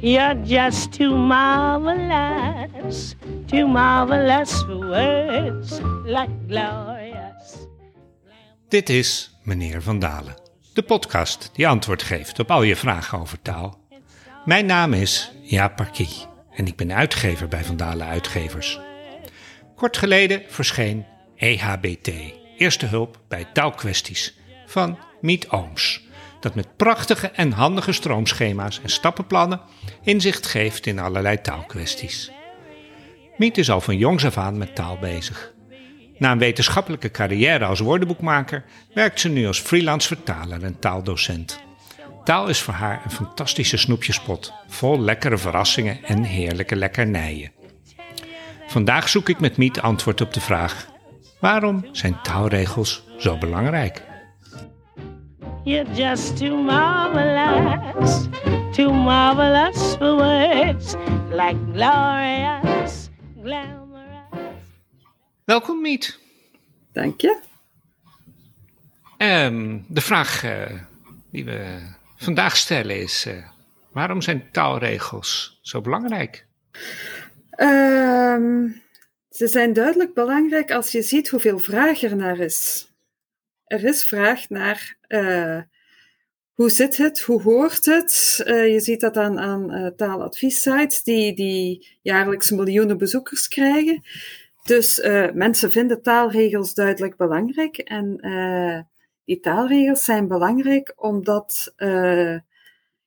You're just too marvelous, too marvelous for words like glorious. Dit is Meneer Van Dalen, de podcast die antwoord geeft op al je vragen over taal. Mijn naam is Jaap Parkie en ik ben uitgever bij Van Dalen Uitgevers. Kort geleden verscheen EHBT, Eerste Hulp bij Taalkwesties, van Miet Ooms dat met prachtige en handige stroomschema's en stappenplannen inzicht geeft in allerlei taalkwesties. Miet is al van jongs af aan met taal bezig. Na een wetenschappelijke carrière als woordenboekmaker werkt ze nu als freelance vertaler en taaldocent. Taal is voor haar een fantastische snoepjespot, vol lekkere verrassingen en heerlijke lekkernijen. Vandaag zoek ik met Miet antwoord op de vraag: waarom zijn taalregels zo belangrijk? You're just too marvelous, too marvelous for words like glorious, glamorous. Welkom, Miet. Dank je. Ehm, de vraag eh, die we vandaag stellen is: eh, waarom zijn taalregels zo belangrijk? Ehm, ze zijn duidelijk belangrijk als je ziet hoeveel vraag er naar is. Er is vraag naar uh, hoe zit het, hoe hoort het. Uh, je ziet dat aan, aan uh, taaladviessites die, die jaarlijks miljoenen bezoekers krijgen. Dus mensen vinden taalregels duidelijk belangrijk. En die taalregels zijn belangrijk omdat,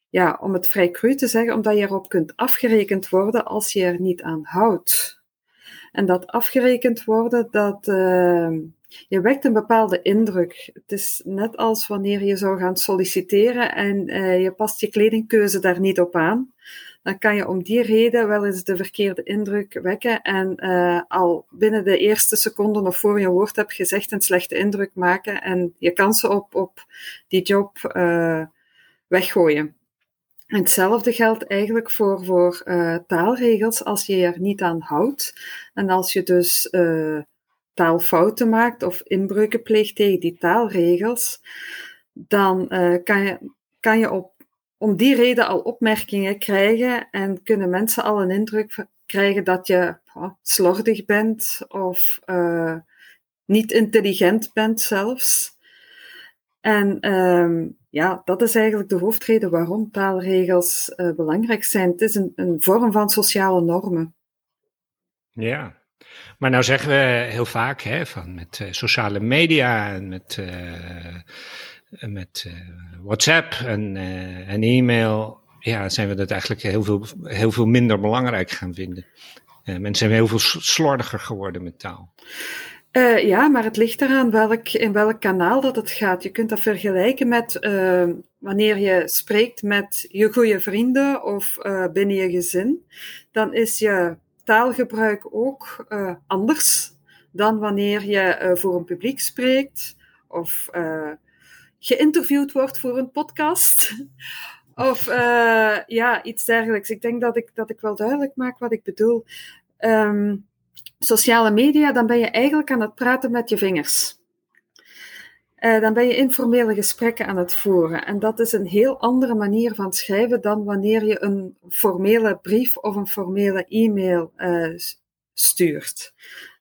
ja, om het vrij cru te zeggen, omdat je erop kunt afgerekend worden als je er niet aan houdt. En dat afgerekend worden, dat je wekt een bepaalde indruk. Het is net als wanneer je zou gaan solliciteren en uh, je past je kledingkeuze daar niet op aan. Dan kan je om die reden wel eens de verkeerde indruk wekken en uh, al binnen de eerste seconden of voor je een woord hebt gezegd een slechte indruk maken en je kansen op, op die job uh, weggooien. En hetzelfde geldt eigenlijk voor, voor taalregels als je er niet aan houdt en als je dus taalfouten maakt of inbreuken pleegt tegen die taalregels, dan uh, kan je, kan je op, om die reden al opmerkingen krijgen en kunnen mensen al een indruk krijgen dat je oh, slordig bent of uh, niet intelligent bent zelfs. En um, ja, dat is eigenlijk de hoofdreden waarom taalregels uh, belangrijk zijn. Het is een, een vorm van sociale normen. Ja, maar nou zeggen we heel vaak hè, van met uh, sociale media en met, uh, met uh, WhatsApp en, e-mail, ja, zijn we dat eigenlijk heel veel, heel veel minder belangrijk gaan vinden. mensen zijn heel veel slordiger geworden met taal. Ja, maar het ligt eraan welk, in welk kanaal dat het gaat. Je kunt dat vergelijken met wanneer je spreekt met je goede vrienden of binnen je gezin. Dan is je taalgebruik ook uh, anders dan wanneer je uh, voor een publiek spreekt of uh, geïnterviewd wordt voor een podcast of ja, iets dergelijks. Ik denk dat ik, dat ik wel duidelijk maak wat ik bedoel. Um, sociale media, dan ben je eigenlijk aan het praten met je vingers. Uh, dan ben je informele gesprekken aan het voeren. En dat is een heel andere manier van schrijven dan wanneer je een formele brief of een formele e-mail uh, stuurt.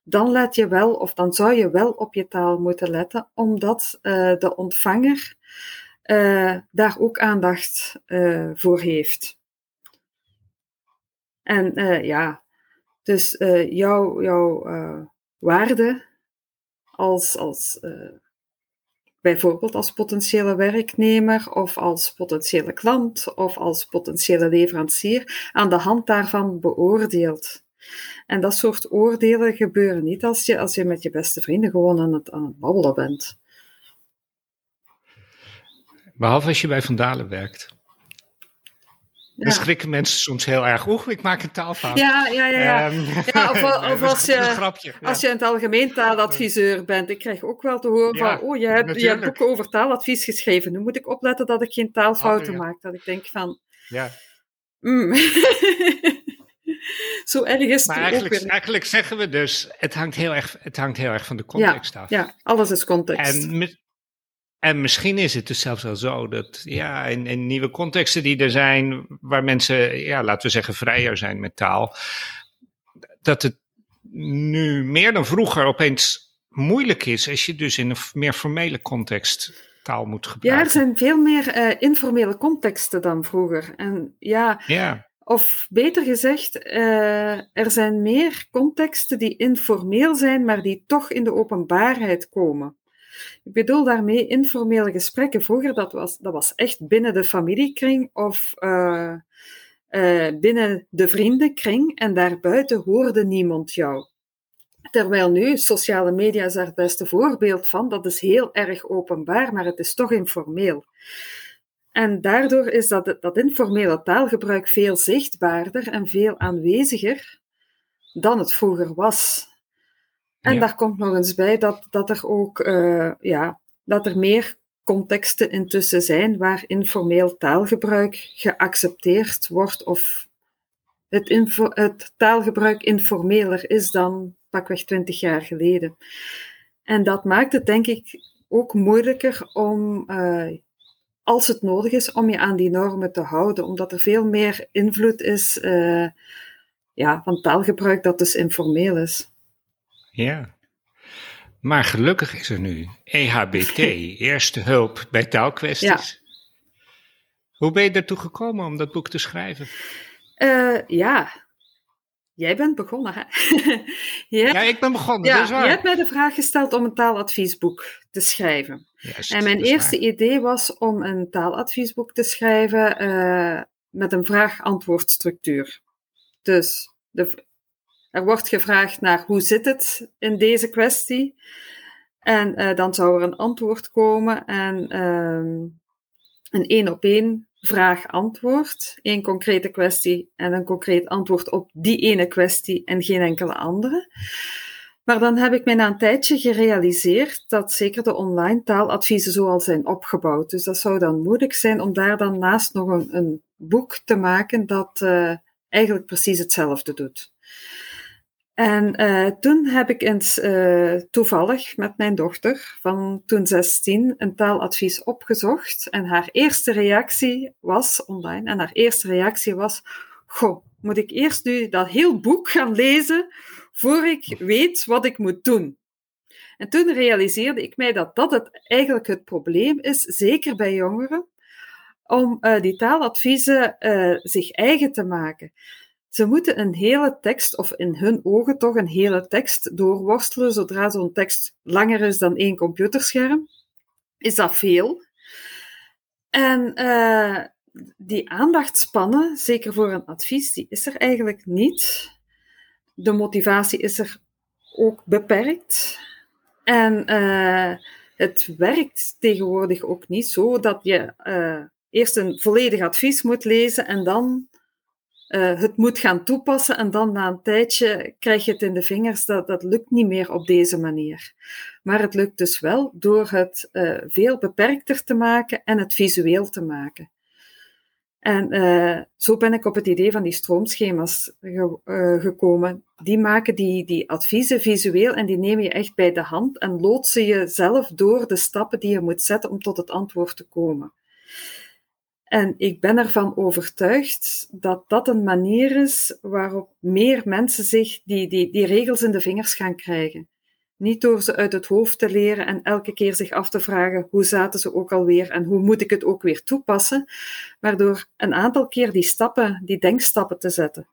Dan let je wel, of dan zou je wel op je taal moeten letten, omdat uh, de ontvanger daar ook aandacht voor heeft. En ja, dus jouw, jouw waarde als, als bijvoorbeeld als potentiële werknemer of als potentiële klant of als potentiële leverancier aan de hand daarvan beoordeelt. En dat soort oordelen gebeuren niet als je, als je met je beste vrienden gewoon aan het, aan het babbelen bent. Behalve als je bij Vandalen werkt. Dan schrikken mensen soms heel erg. Oeh, ik maak een taalfout. Ja, ja, ja. ja. Um, ja of, of als, je, als je in het algemeen taaladviseur bent. Ik krijg ook wel te horen van, oh, je hebt, je hebt boeken over taaladvies geschreven. Nu moet ik opletten dat ik geen taalfouten oh, maak. Dat ik denk van... Ja. Mm. Zo erg is maar eigenlijk, eigenlijk zeggen we dus, het hangt heel erg, het hangt heel erg van de context ja, af. Ja, alles is context. En En misschien is het dus zelfs wel zo dat ja, in, in, nieuwe contexten die er zijn, waar mensen, ja, laten we zeggen, vrijer zijn met taal, dat het nu meer dan vroeger opeens moeilijk is als je dus in een meer formele context taal moet gebruiken. Ja, er zijn veel meer uh, informele contexten dan vroeger. En ja, ja. of beter gezegd, uh, er zijn meer contexten die informeel zijn, maar die toch in de openbaarheid komen. Ik bedoel daarmee informele gesprekken. Vroeger, dat was, dat was echt binnen de familiekring of uh, binnen de vriendenkring en daarbuiten hoorde niemand jou. Terwijl nu, sociale media is daar het beste voorbeeld van, dat is heel erg openbaar, maar het is toch informeel. En daardoor is dat, dat informele taalgebruik veel zichtbaarder en veel aanweziger dan het vroeger was. En daar komt nog eens bij dat, dat er ook uh, ja, dat er meer contexten intussen zijn waar informeel taalgebruik geaccepteerd wordt of het, info, het taalgebruik informeler is dan pakweg twintig jaar geleden. En dat maakt het denk ik ook moeilijker om, uh, als het nodig is, om je aan die normen te houden, omdat er veel meer invloed is uh, ja, van taalgebruik dat dus informeel is. Ja. Maar gelukkig is er nu EHBT, Eerste Hulp bij Taalkwesties. Ja. Hoe ben je ertoe gekomen om dat boek te schrijven? Uh, ja, Jij bent begonnen, hè? ja, ik ben begonnen, ja, dat is waar. Je hebt mij de vraag gesteld om een taaladviesboek te schrijven. En mijn eerste idee was om een taaladviesboek te schrijven uh, met een vraag-antwoordstructuur. Dus de, er wordt gevraagd naar hoe zit het in deze kwestie? En uh, dan zou er een antwoord komen en um, een één-op-één vraag-antwoord, één concrete kwestie en een concreet antwoord op die ene kwestie en geen enkele andere. Maar dan heb ik mij na een tijdje gerealiseerd dat zeker de online taaladviezen zo al zijn opgebouwd. Dus dat zou dan moeilijk zijn om daar dan naast nog een, een boek te maken dat uh, eigenlijk precies hetzelfde doet. En uh, toen heb ik eens uh, toevallig met mijn dochter van toen 16 een taaladvies opgezocht. En haar eerste reactie was online. En haar eerste reactie was: Goh, moet ik eerst nu dat heel boek gaan lezen voor ik weet wat ik moet doen? En toen realiseerde ik mij dat dat het, eigenlijk het probleem is, zeker bij jongeren, om uh, die taaladviezen zich eigen te maken. Ze moeten een hele tekst, of in hun ogen toch een hele tekst, doorworstelen. Zodra zo'n tekst langer is dan één computerscherm, is dat veel. En uh, die aandachtspannen, zeker voor een advies, die is er eigenlijk niet. De motivatie is er ook beperkt. En uh, het werkt tegenwoordig ook niet zo dat je uh, eerst een volledig advies moet lezen en dan uh, het moet gaan toepassen en dan na een tijdje krijg je het in de vingers. Dat, dat lukt niet meer op deze manier. Maar het lukt dus wel door het uh, veel beperkter te maken en het visueel te maken. En uh, zo ben ik op het idee van die stroomschema's ge gekomen. Die maken die, die adviezen visueel en die nemen je echt bij de hand en loodsen je zelf door de stappen die je moet zetten om tot het antwoord te komen. En ik ben ervan overtuigd dat dat een manier is waarop meer mensen zich die, die, die regels in de vingers gaan krijgen. Niet door ze uit het hoofd te leren en elke keer zich af te vragen hoe zaten ze ook alweer en hoe moet ik het ook weer toepassen, maar door een aantal keer die stappen, die denkstappen te zetten.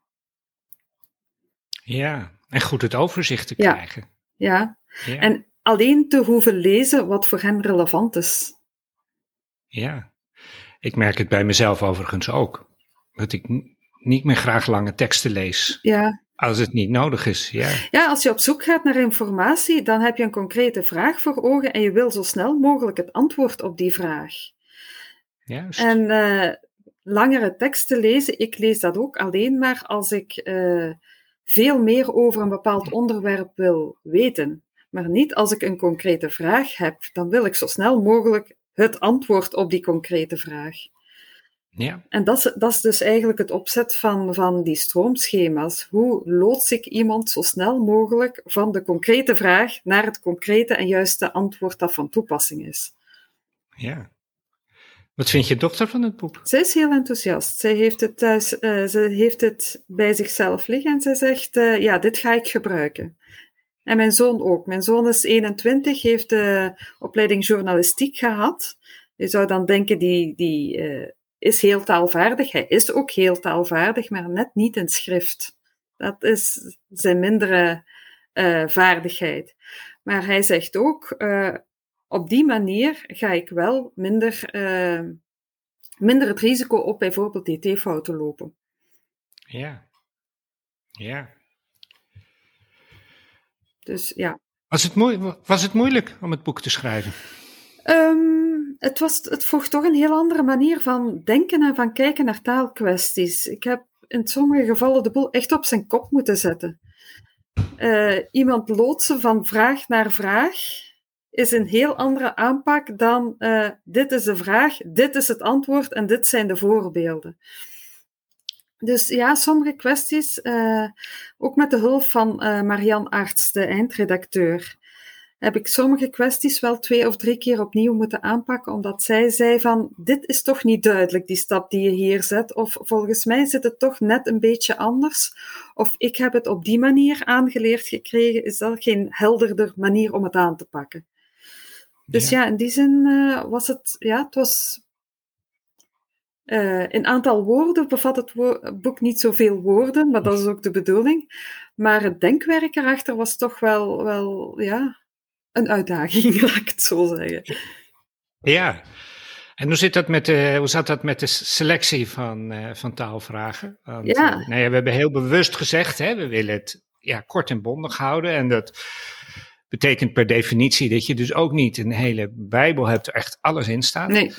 Ja, en goed het overzicht te krijgen. Ja, ja. en alleen te hoeven lezen wat voor hen relevant is. Ja, ik merk het bij mezelf overigens ook. Dat ik niet meer graag lange teksten lees. Ja. Als het niet nodig is, ja. Ja, als je op zoek gaat naar informatie, dan heb je een concrete vraag voor ogen en je wil zo snel mogelijk het antwoord op die vraag. Juist. En uh, langere teksten lezen, ik lees dat ook alleen maar als ik uh, veel meer over een bepaald onderwerp wil weten. Maar niet als ik een concrete vraag heb. Dan wil ik zo snel mogelijk het antwoord op die concrete vraag. Ja. En dat is, dat is dus eigenlijk het opzet van, van die stroomschema's. Hoe loods ik iemand zo snel mogelijk van de concrete vraag naar het concrete en juiste antwoord dat van toepassing is? ja. Wat vindt je dochter van het boek? Zij is heel enthousiast. Zij heeft het, thuis, uh, ze heeft het bij zichzelf liggen en ze zegt, uh, ja, dit ga ik gebruiken. En mijn zoon ook. Mijn zoon is 21, heeft de opleiding journalistiek gehad. Je zou dan denken, die, die uh, is heel taalvaardig. Hij is ook heel taalvaardig, maar net niet in schrift. Dat is zijn mindere vaardigheid. Maar hij zegt ook, op die manier ga ik wel minder, minder het risico op bijvoorbeeld dt-fouten lopen. Ja. Ja. Dus ja. Was het, moe was het moeilijk om het boek te schrijven? Um, het, was, het vroeg toch een heel andere manier van denken en van kijken naar taalkwesties. Ik heb in sommige gevallen de boel echt op zijn kop moeten zetten. Uh, iemand loodsen van vraag naar vraag is een heel andere aanpak dan uh, dit is de vraag, dit is het antwoord en dit zijn de voorbeelden. Dus ja, sommige kwesties, uh, ook met de hulp van uh, Marian Arts, de eindredacteur, heb ik sommige kwesties wel twee of drie keer opnieuw moeten aanpakken, omdat zij zei van, dit is toch niet duidelijk, die stap die je hier zet, of volgens mij zit het toch net een beetje anders, of ik heb het op die manier aangeleerd gekregen, is dat geen helderder manier om het aan te pakken. Dus ja, ja in die zin uh, was het, ja, het was. Uh, in aantal woorden bevat het wo boek niet zoveel woorden, maar dat is ook de bedoeling. Maar het denkwerk erachter was toch wel, wel ja, een uitdaging, laat ik het zo zeggen. Ja, en hoe, zit dat met de, hoe zat dat met de selectie van, uh, van taalvragen? Want, ja. nou ja. We hebben heel bewust gezegd, hè, we willen het ja, kort en bondig houden. En dat betekent per definitie dat je dus ook niet een hele Bijbel hebt, er echt alles in staat. Nee.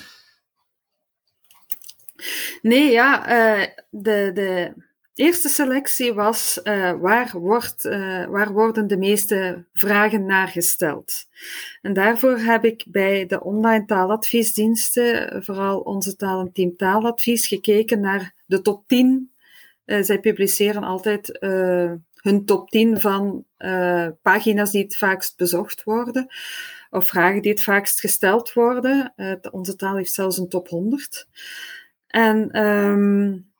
Nee, ja, uh, de, de eerste selectie was uh, waar, wordt, uh, waar worden de meeste vragen naar gesteld. En daarvoor heb ik bij de online taaladviesdiensten, vooral onze talenteam taaladvies, gekeken naar de top 10. zij publiceren altijd hun top 10 van pagina's die het vaakst bezocht worden, of vragen die het vaakst gesteld worden. Onze taal heeft zelfs een top 100. En um,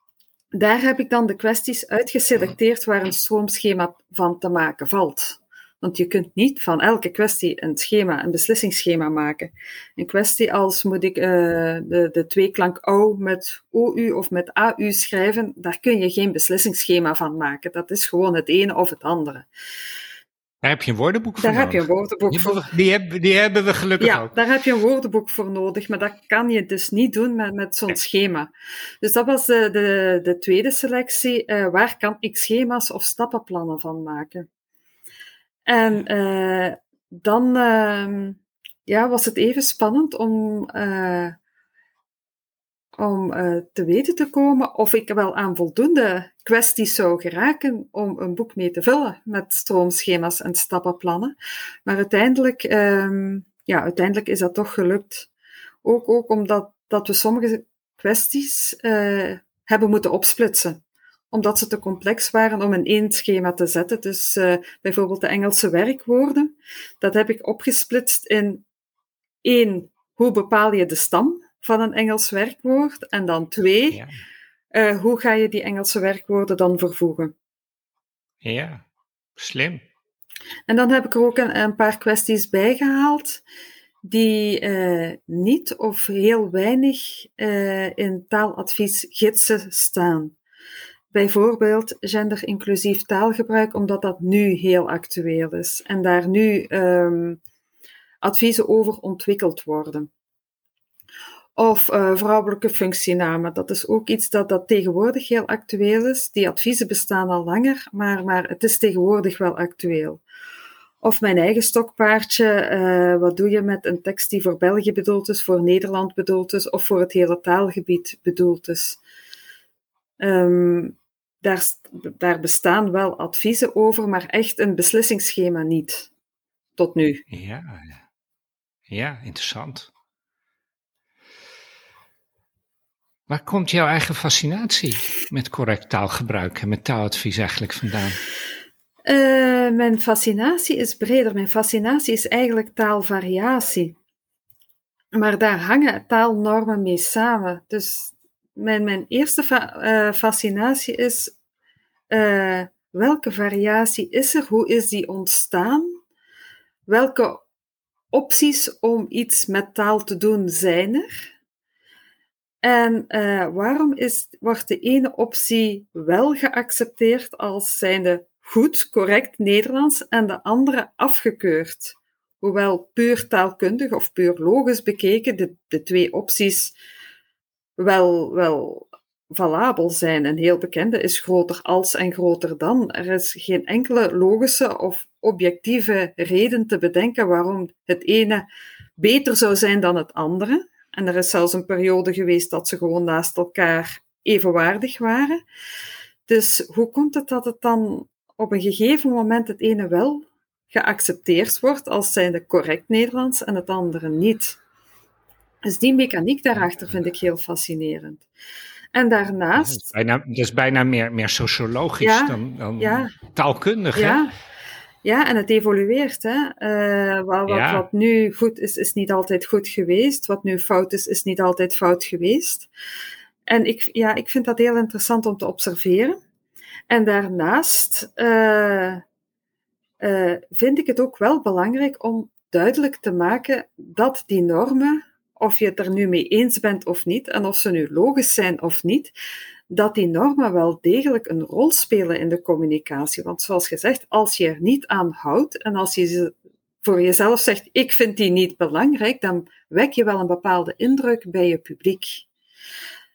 daar heb ik dan de kwesties uitgeselecteerd waar een stroomschema van te maken valt. Want je kunt niet van elke kwestie een schema, een beslissingsschema maken. Een kwestie als moet ik uh, de, de tweeklank OU met OU of met AU schrijven, daar kun je geen beslissingsschema van maken. Dat is gewoon het ene of het andere. Daar heb je een woordenboek daar voor heb je een woordenboek die, voor. Die, heb, die hebben we gelukkig ja, ook. daar heb je een woordenboek voor nodig, maar dat kan je dus niet doen met, met zo'n schema. Dus dat was de, de, de tweede selectie. Uh, waar kan ik schema's of stappenplannen van maken? En uh, dan uh, ja, was het even spannend om, om te weten te komen of ik wel aan voldoende kwesties zou geraken om een boek mee te vullen met stroomschema's en stappenplannen. Maar uiteindelijk, um, ja, uiteindelijk is dat toch gelukt. Ook, ook omdat dat we sommige kwesties hebben moeten opsplitsen omdat ze te complex waren om in één schema te zetten. Dus uh, bijvoorbeeld de Engelse werkwoorden, dat heb ik opgesplitst in één, hoe bepaal je de stam van een Engels werkwoord? En dan twee, ja. uh, hoe ga je die Engelse werkwoorden dan vervoegen? Ja, slim. En dan heb ik er ook een, een paar kwesties bijgehaald die uh, niet of heel weinig in taaladviesgidsen staan. Bijvoorbeeld genderinclusief taalgebruik, omdat dat nu heel actueel is en daar nu um, adviezen over ontwikkeld worden. Of uh, vrouwelijke functienamen, dat is ook iets dat, dat tegenwoordig heel actueel is. Die adviezen bestaan al langer, maar, maar het is tegenwoordig wel actueel. Of mijn eigen stokpaardje, uh, wat doe je met een tekst die voor België bedoeld is, voor Nederland bedoeld is of voor het hele taalgebied bedoeld is. Um, daar, daar bestaan wel adviezen over, maar echt een beslissingsschema niet. Tot nu. Ja, ja interessant. Waar komt jouw eigen fascinatie met correct taalgebruik en met taaladvies eigenlijk vandaan? Uh, mijn fascinatie is breder. Mijn fascinatie is eigenlijk taalvariatie. maar daar hangen taalnormen mee samen. Dus mijn, mijn eerste fa fascinatie is uh, welke variatie is er? Hoe is die ontstaan? Welke opties om iets met taal te doen zijn er? En uh, waarom is, wordt de ene optie wel geaccepteerd als zijnde goed, correct Nederlands en de andere afgekeurd? Hoewel puur taalkundig of puur logisch bekeken de, de twee opties wel, wel valabel zijn. Een heel bekende is groter als en groter dan. Er is geen enkele logische of objectieve reden te bedenken waarom het ene beter zou zijn dan het andere. En er is zelfs een periode geweest dat ze gewoon naast elkaar evenwaardig waren. Dus hoe komt het dat het dan op een gegeven moment het ene wel geaccepteerd wordt als zijnde correct Nederlands en het andere niet? Dus die mechaniek daarachter vind ik heel fascinerend. En daarnaast. Dat is bijna, dat is bijna meer, meer sociologisch dan, dan ja, taalkundig. Ja. Ja, en het evolueert. Hè? Uh, wat, wat, wat, nu goed is, is niet altijd goed geweest. Wat nu fout is, is niet altijd fout geweest. En ik, ja, ik vind dat heel interessant om te observeren. En daarnaast uh, uh, vind ik het ook wel belangrijk om duidelijk te maken dat die normen of je het er nu mee eens bent of niet, en of ze nu logisch zijn of niet, dat die normen wel degelijk een rol spelen in de communicatie. Want zoals gezegd, als je er niet aan houdt en als je voor jezelf zegt, ik vind die niet belangrijk, dan wek je wel een bepaalde indruk bij je publiek.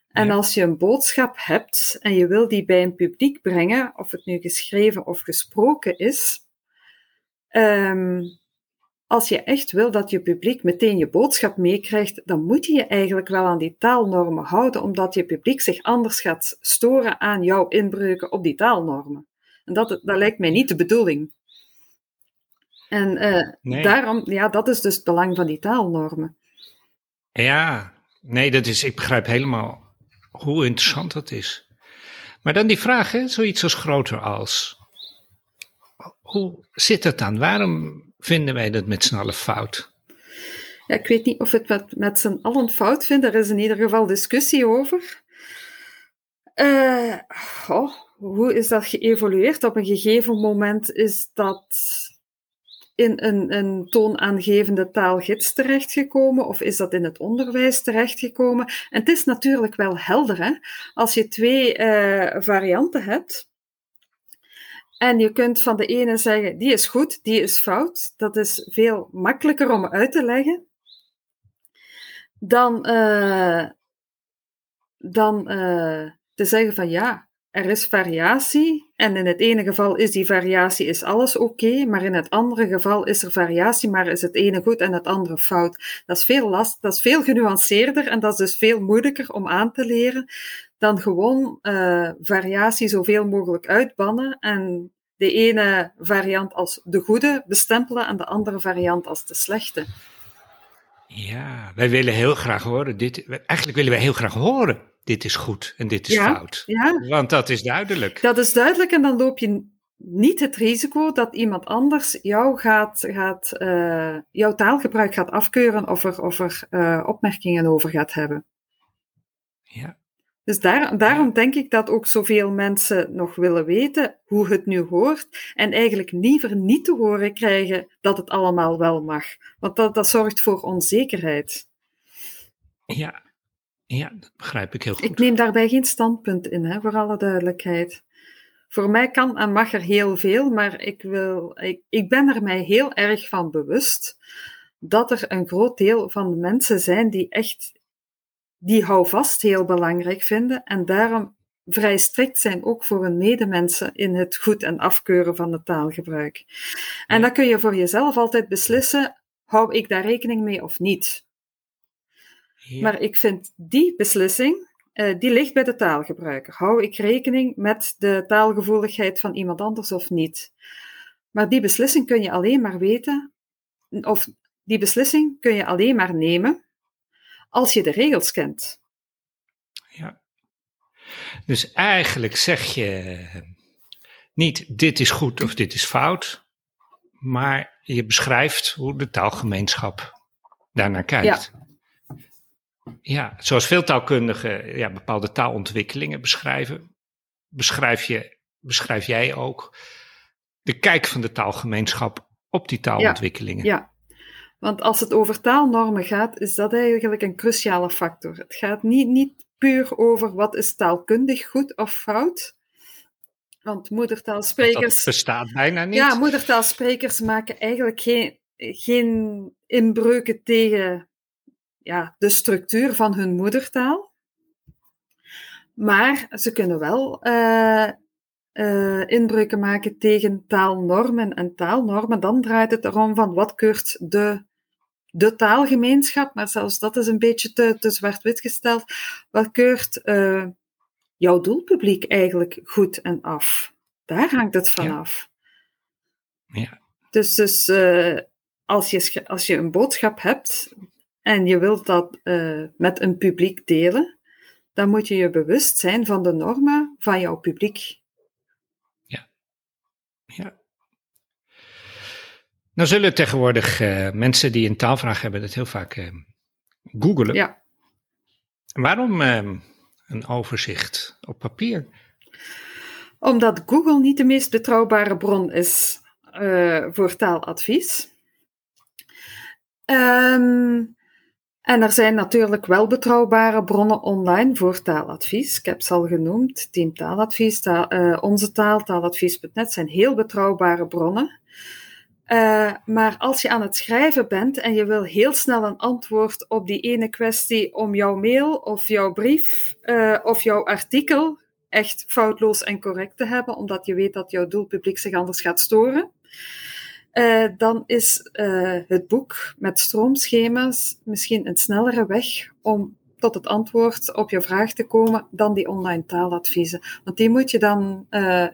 En als je een boodschap hebt en je wil die bij een publiek brengen, of het nu geschreven of gesproken is, um, als je echt wil dat je publiek meteen je boodschap meekrijgt, dan moet je je eigenlijk wel aan die taalnormen houden, omdat je publiek zich anders gaat storen aan jouw inbreuken op die taalnormen. En dat, dat lijkt mij niet de bedoeling. En uh, daarom, ja, dat is dus het belang van die taalnormen. Ja, nee, dat is, ik begrijp helemaal hoe interessant dat is. Maar dan die vraag, hè, zoiets als groter als. Hoe zit het dan? Waarom vinden wij dat met z'n allen fout? Ja, ik weet niet of we het met, met z'n allen fout vinden. Er is in ieder geval discussie over. Uh, oh, hoe is dat geëvolueerd? Op een gegeven moment is dat in een, een toonaangevende taalgids terechtgekomen of is dat in het onderwijs terechtgekomen? En het is natuurlijk wel helder, hè? Als je twee uh, varianten hebt, en je kunt van de ene zeggen, die is goed, die is fout. Dat is veel makkelijker om uit te leggen. Dan, uh, dan uh, te zeggen van ja, er is variatie. En in het ene geval is die variatie is alles oké, maar in het andere geval is er variatie, maar is het ene goed en het andere fout. Dat is veel last, dat is veel genuanceerder en dat is dus veel moeilijker om aan te leren dan gewoon uh, variatie zoveel mogelijk uitbannen en de ene variant als de goede bestempelen en de andere variant als de slechte. Ja, wij willen heel graag horen. Dit, eigenlijk willen wij heel graag horen. Dit is goed en dit is fout. Ja. Want dat is duidelijk. Dat is duidelijk en dan loop je niet het risico dat iemand anders jou gaat, gaat uh, jouw taalgebruik gaat afkeuren of er, of er uh, opmerkingen over gaat hebben. Ja. Dus daar, daarom denk ik dat ook zoveel mensen nog willen weten hoe het nu hoort en eigenlijk liever niet te horen krijgen dat het allemaal wel mag. Want dat, dat zorgt voor onzekerheid. Ja, ja, dat begrijp ik heel goed. Ik neem daarbij geen standpunt in, hè, voor alle duidelijkheid. Voor mij kan en mag er heel veel, maar ik, wil, ik, ik ben er mij heel erg van bewust dat er een groot deel van de mensen zijn die echt die houvast heel belangrijk vinden en daarom vrij strikt zijn ook voor hun medemensen in het goed en afkeuren van het taalgebruik. En dan kun je voor jezelf altijd beslissen, hou ik daar rekening mee of niet. Ja. Maar ik vind die beslissing, uh, die ligt bij de taalgebruiker. Hou ik rekening met de taalgevoeligheid van iemand anders of niet? Maar die beslissing kun je alleen maar weten, of die beslissing kun je alleen maar nemen als je de regels kent. Ja. Dus eigenlijk zeg je niet dit is goed of dit is fout, maar je beschrijft hoe de taalgemeenschap daarnaar kijkt. Ja. ja, zoals veel taalkundigen ja, bepaalde taalontwikkelingen beschrijven, beschrijf, je, beschrijf jij ook de kijk van de taalgemeenschap op die taalontwikkelingen. Ja, want als het over taalnormen gaat, is dat eigenlijk een cruciale factor. Het gaat niet, niet puur over wat is taalkundig goed of fout. Want moedertaalsprekers. Dat bestaat bijna niet. Ja, moedertaalsprekers maken eigenlijk geen, geen inbreuken tegen ja, de structuur van hun moedertaal. Maar ze kunnen wel uh, uh, inbreuken maken tegen taalnormen en taalnormen. Dan draait het erom van wat keurt de, de taalgemeenschap, maar zelfs dat is een beetje te, te zwart-wit gesteld, wat keurt uh, jouw doelpubliek eigenlijk goed en af? Daar hangt het vanaf. Ja. ja. Dus, dus uh, als, je, als je een boodschap hebt en je wilt dat uh, met een publiek delen, dan moet je je bewust zijn van de normen van jouw publiek. Ja. Ja. Nou zullen tegenwoordig uh, mensen die een taalvraag hebben dat heel vaak uh, googelen. Ja. Waarom uh, een overzicht op papier? Omdat Google niet de meest betrouwbare bron is voor taaladvies. Um, en er zijn natuurlijk wel betrouwbare bronnen online voor taaladvies. Ik heb ze al genoemd. Team Taaladvies, taal, Onze Taal, taaladvies.net zijn heel betrouwbare bronnen. Uh, maar als je aan het schrijven bent en je wil heel snel een antwoord op die ene kwestie om jouw mail of jouw brief uh, of jouw artikel echt foutloos en correct te hebben, omdat je weet dat jouw doelpubliek zich anders gaat storen, uh, dan is het boek met stroomschema's misschien een snellere weg om tot het antwoord op je vraag te komen dan die online taaladviezen. Want die moet je dan,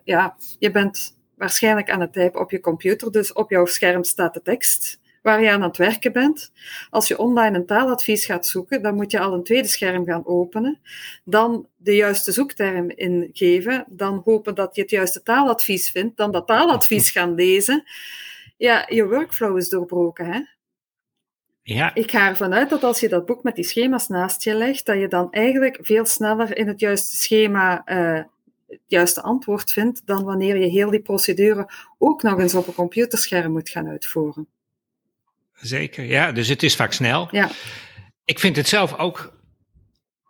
ja, je bent waarschijnlijk aan het typen op je computer, dus op jouw scherm staat de tekst waar je aan het werken bent. Als je online een taaladvies gaat zoeken, dan moet je al een tweede scherm gaan openen, dan de juiste zoekterm ingeven, dan hopen dat je het juiste taaladvies vindt, dan dat taaladvies gaan lezen ja, je workflow is doorbroken. Hè? Ja. Ik ga ervan uit dat als je dat boek met die schema's naast je legt, dat je dan eigenlijk veel sneller in het juiste schema uh, het juiste antwoord vindt dan wanneer je heel die procedure ook nog eens op een computerscherm moet gaan uitvoeren. Zeker, ja. Dus het is vaak snel. Ja. Ik vind het zelf ook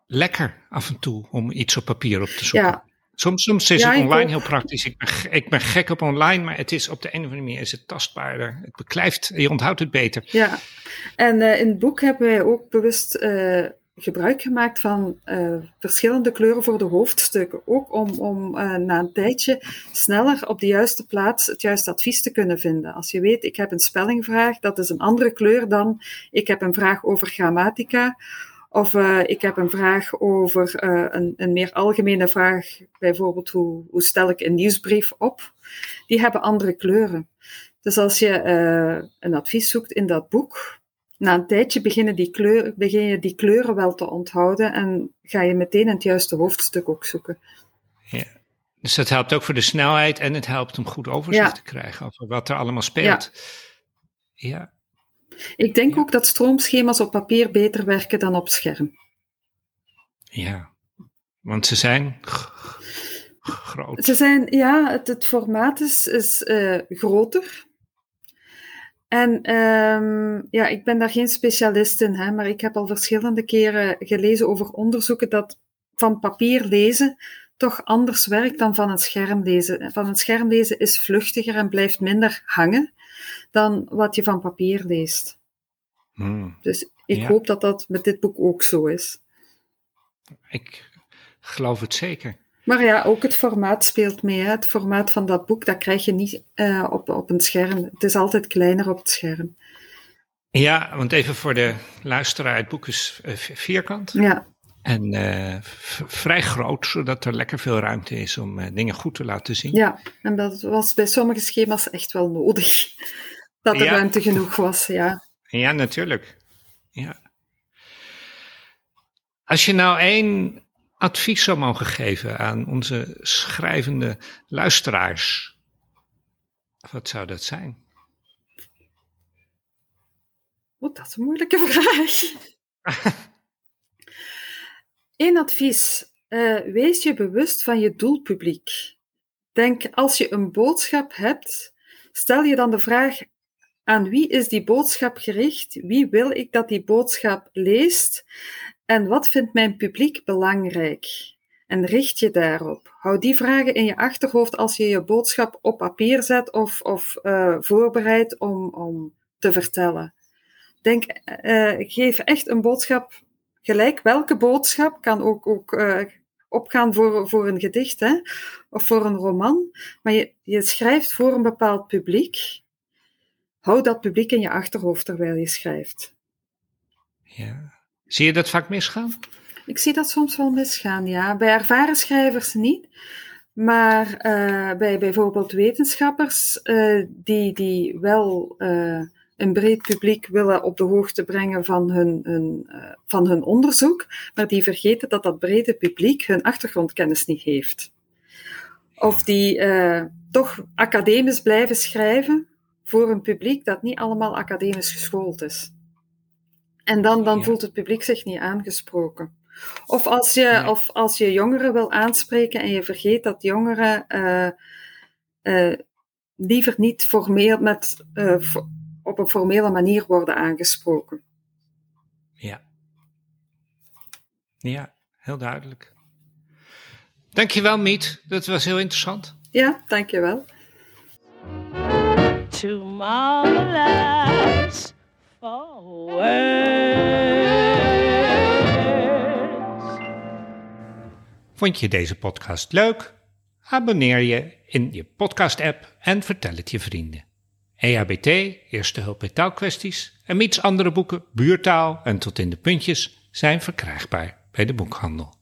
lekker af en toe om iets op papier op te zoeken. Ja, Soms, soms is ja, het online heel praktisch. Ik ben, ik ben gek op online, maar het is op de een of andere manier is het tastbaarder. Het beklijft, je onthoudt het beter. Ja, en uh, in het boek hebben wij ook bewust uh, gebruik gemaakt van uh, verschillende kleuren voor de hoofdstukken. Ook om, om na een tijdje sneller op de juiste plaats het juiste advies te kunnen vinden. Als je weet, ik heb een spellingvraag, dat is een andere kleur dan ik heb een vraag over grammatica of uh, ik heb een vraag over een, een, meer algemene vraag, bijvoorbeeld hoe, hoe stel ik een nieuwsbrief op? Die hebben andere kleuren. Dus als je een advies zoekt in dat boek, na een tijdje beginnen die kleur, begin je die kleuren wel te onthouden en ga je meteen het juiste hoofdstuk ook zoeken. Ja. Dus dat helpt ook voor de snelheid en het helpt om goed overzicht ja. te krijgen over wat er allemaal speelt. Ja. ja. Ik denk ook dat stroomschema's op papier beter werken dan op scherm. Ja, want ze zijn groot. Ze zijn, ja, het, het formaat is, is uh, groter. En um, ja, ik ben daar geen specialist in, hè, maar ik heb al verschillende keren gelezen over onderzoeken dat van papier lezen toch anders werkt dan van een scherm lezen. Van een scherm lezen is vluchtiger en blijft minder hangen dan wat je van papier leest. Hmm. Dus ik ja. hoop dat dat met dit boek ook zo is. Ik geloof het zeker. Maar ja, ook het formaat speelt mee. Hè. Het formaat van dat boek, dat krijg je niet uh, op, op een scherm. Het is altijd kleiner op het scherm. Ja, want even voor de luisteraar, het boek is uh, vierkant. Ja. En uh, vrij groot, zodat er lekker veel ruimte is om uh, dingen goed te laten zien. Ja, en dat was bij sommige schema's echt wel nodig. Dat er ja. ruimte genoeg was, ja. Ja, natuurlijk. Ja. Als je nou één advies zou mogen geven aan onze schrijvende luisteraars, wat zou dat zijn? Wat, dat een moeilijke vraag. Eén advies. Uh, wees je bewust van je doelpubliek. Denk, als je een boodschap hebt, stel je dan de vraag: aan wie is die boodschap gericht? Wie wil ik dat die boodschap leest? En wat vindt mijn publiek belangrijk? En richt je daarop. Hou die vragen in je achterhoofd als je je boodschap op papier zet of, of uh, voorbereidt om, om te vertellen. Denk, uh, geef echt een boodschap, gelijk welke boodschap, kan ook, ook opgaan voor, voor een gedicht hè, of voor een roman, maar je, je schrijft voor een bepaald publiek. Hou dat publiek in je achterhoofd terwijl je schrijft. Ja. Zie je dat vaak misgaan? Ik zie dat soms wel misgaan, ja. Bij ervaren schrijvers niet. Maar uh, bij bijvoorbeeld wetenschappers uh, die, die wel uh, een breed publiek willen op de hoogte brengen van hun, hun, van hun onderzoek, maar die vergeten dat dat brede publiek hun achtergrondkennis niet heeft. Of die toch academisch blijven schrijven voor een publiek dat niet allemaal academisch geschoold is. En dan, dan voelt het publiek zich niet aangesproken. Of als, je, of als je jongeren wil aanspreken en je vergeet dat jongeren uh, uh, liever niet formeel met, uh, op een formele manier worden aangesproken. Ja. Ja, heel duidelijk. Dankjewel, Miet. Dat was heel interessant. Ja, dankjewel. To marvelous Vond je deze podcast leuk? Abonneer je in je podcast-app en vertel het je vrienden. EHBT, Eerste Hulp bij Taalkwesties en Miets andere boeken, Buurtaal en Tot in de Puntjes zijn verkrijgbaar bij de boekhandel.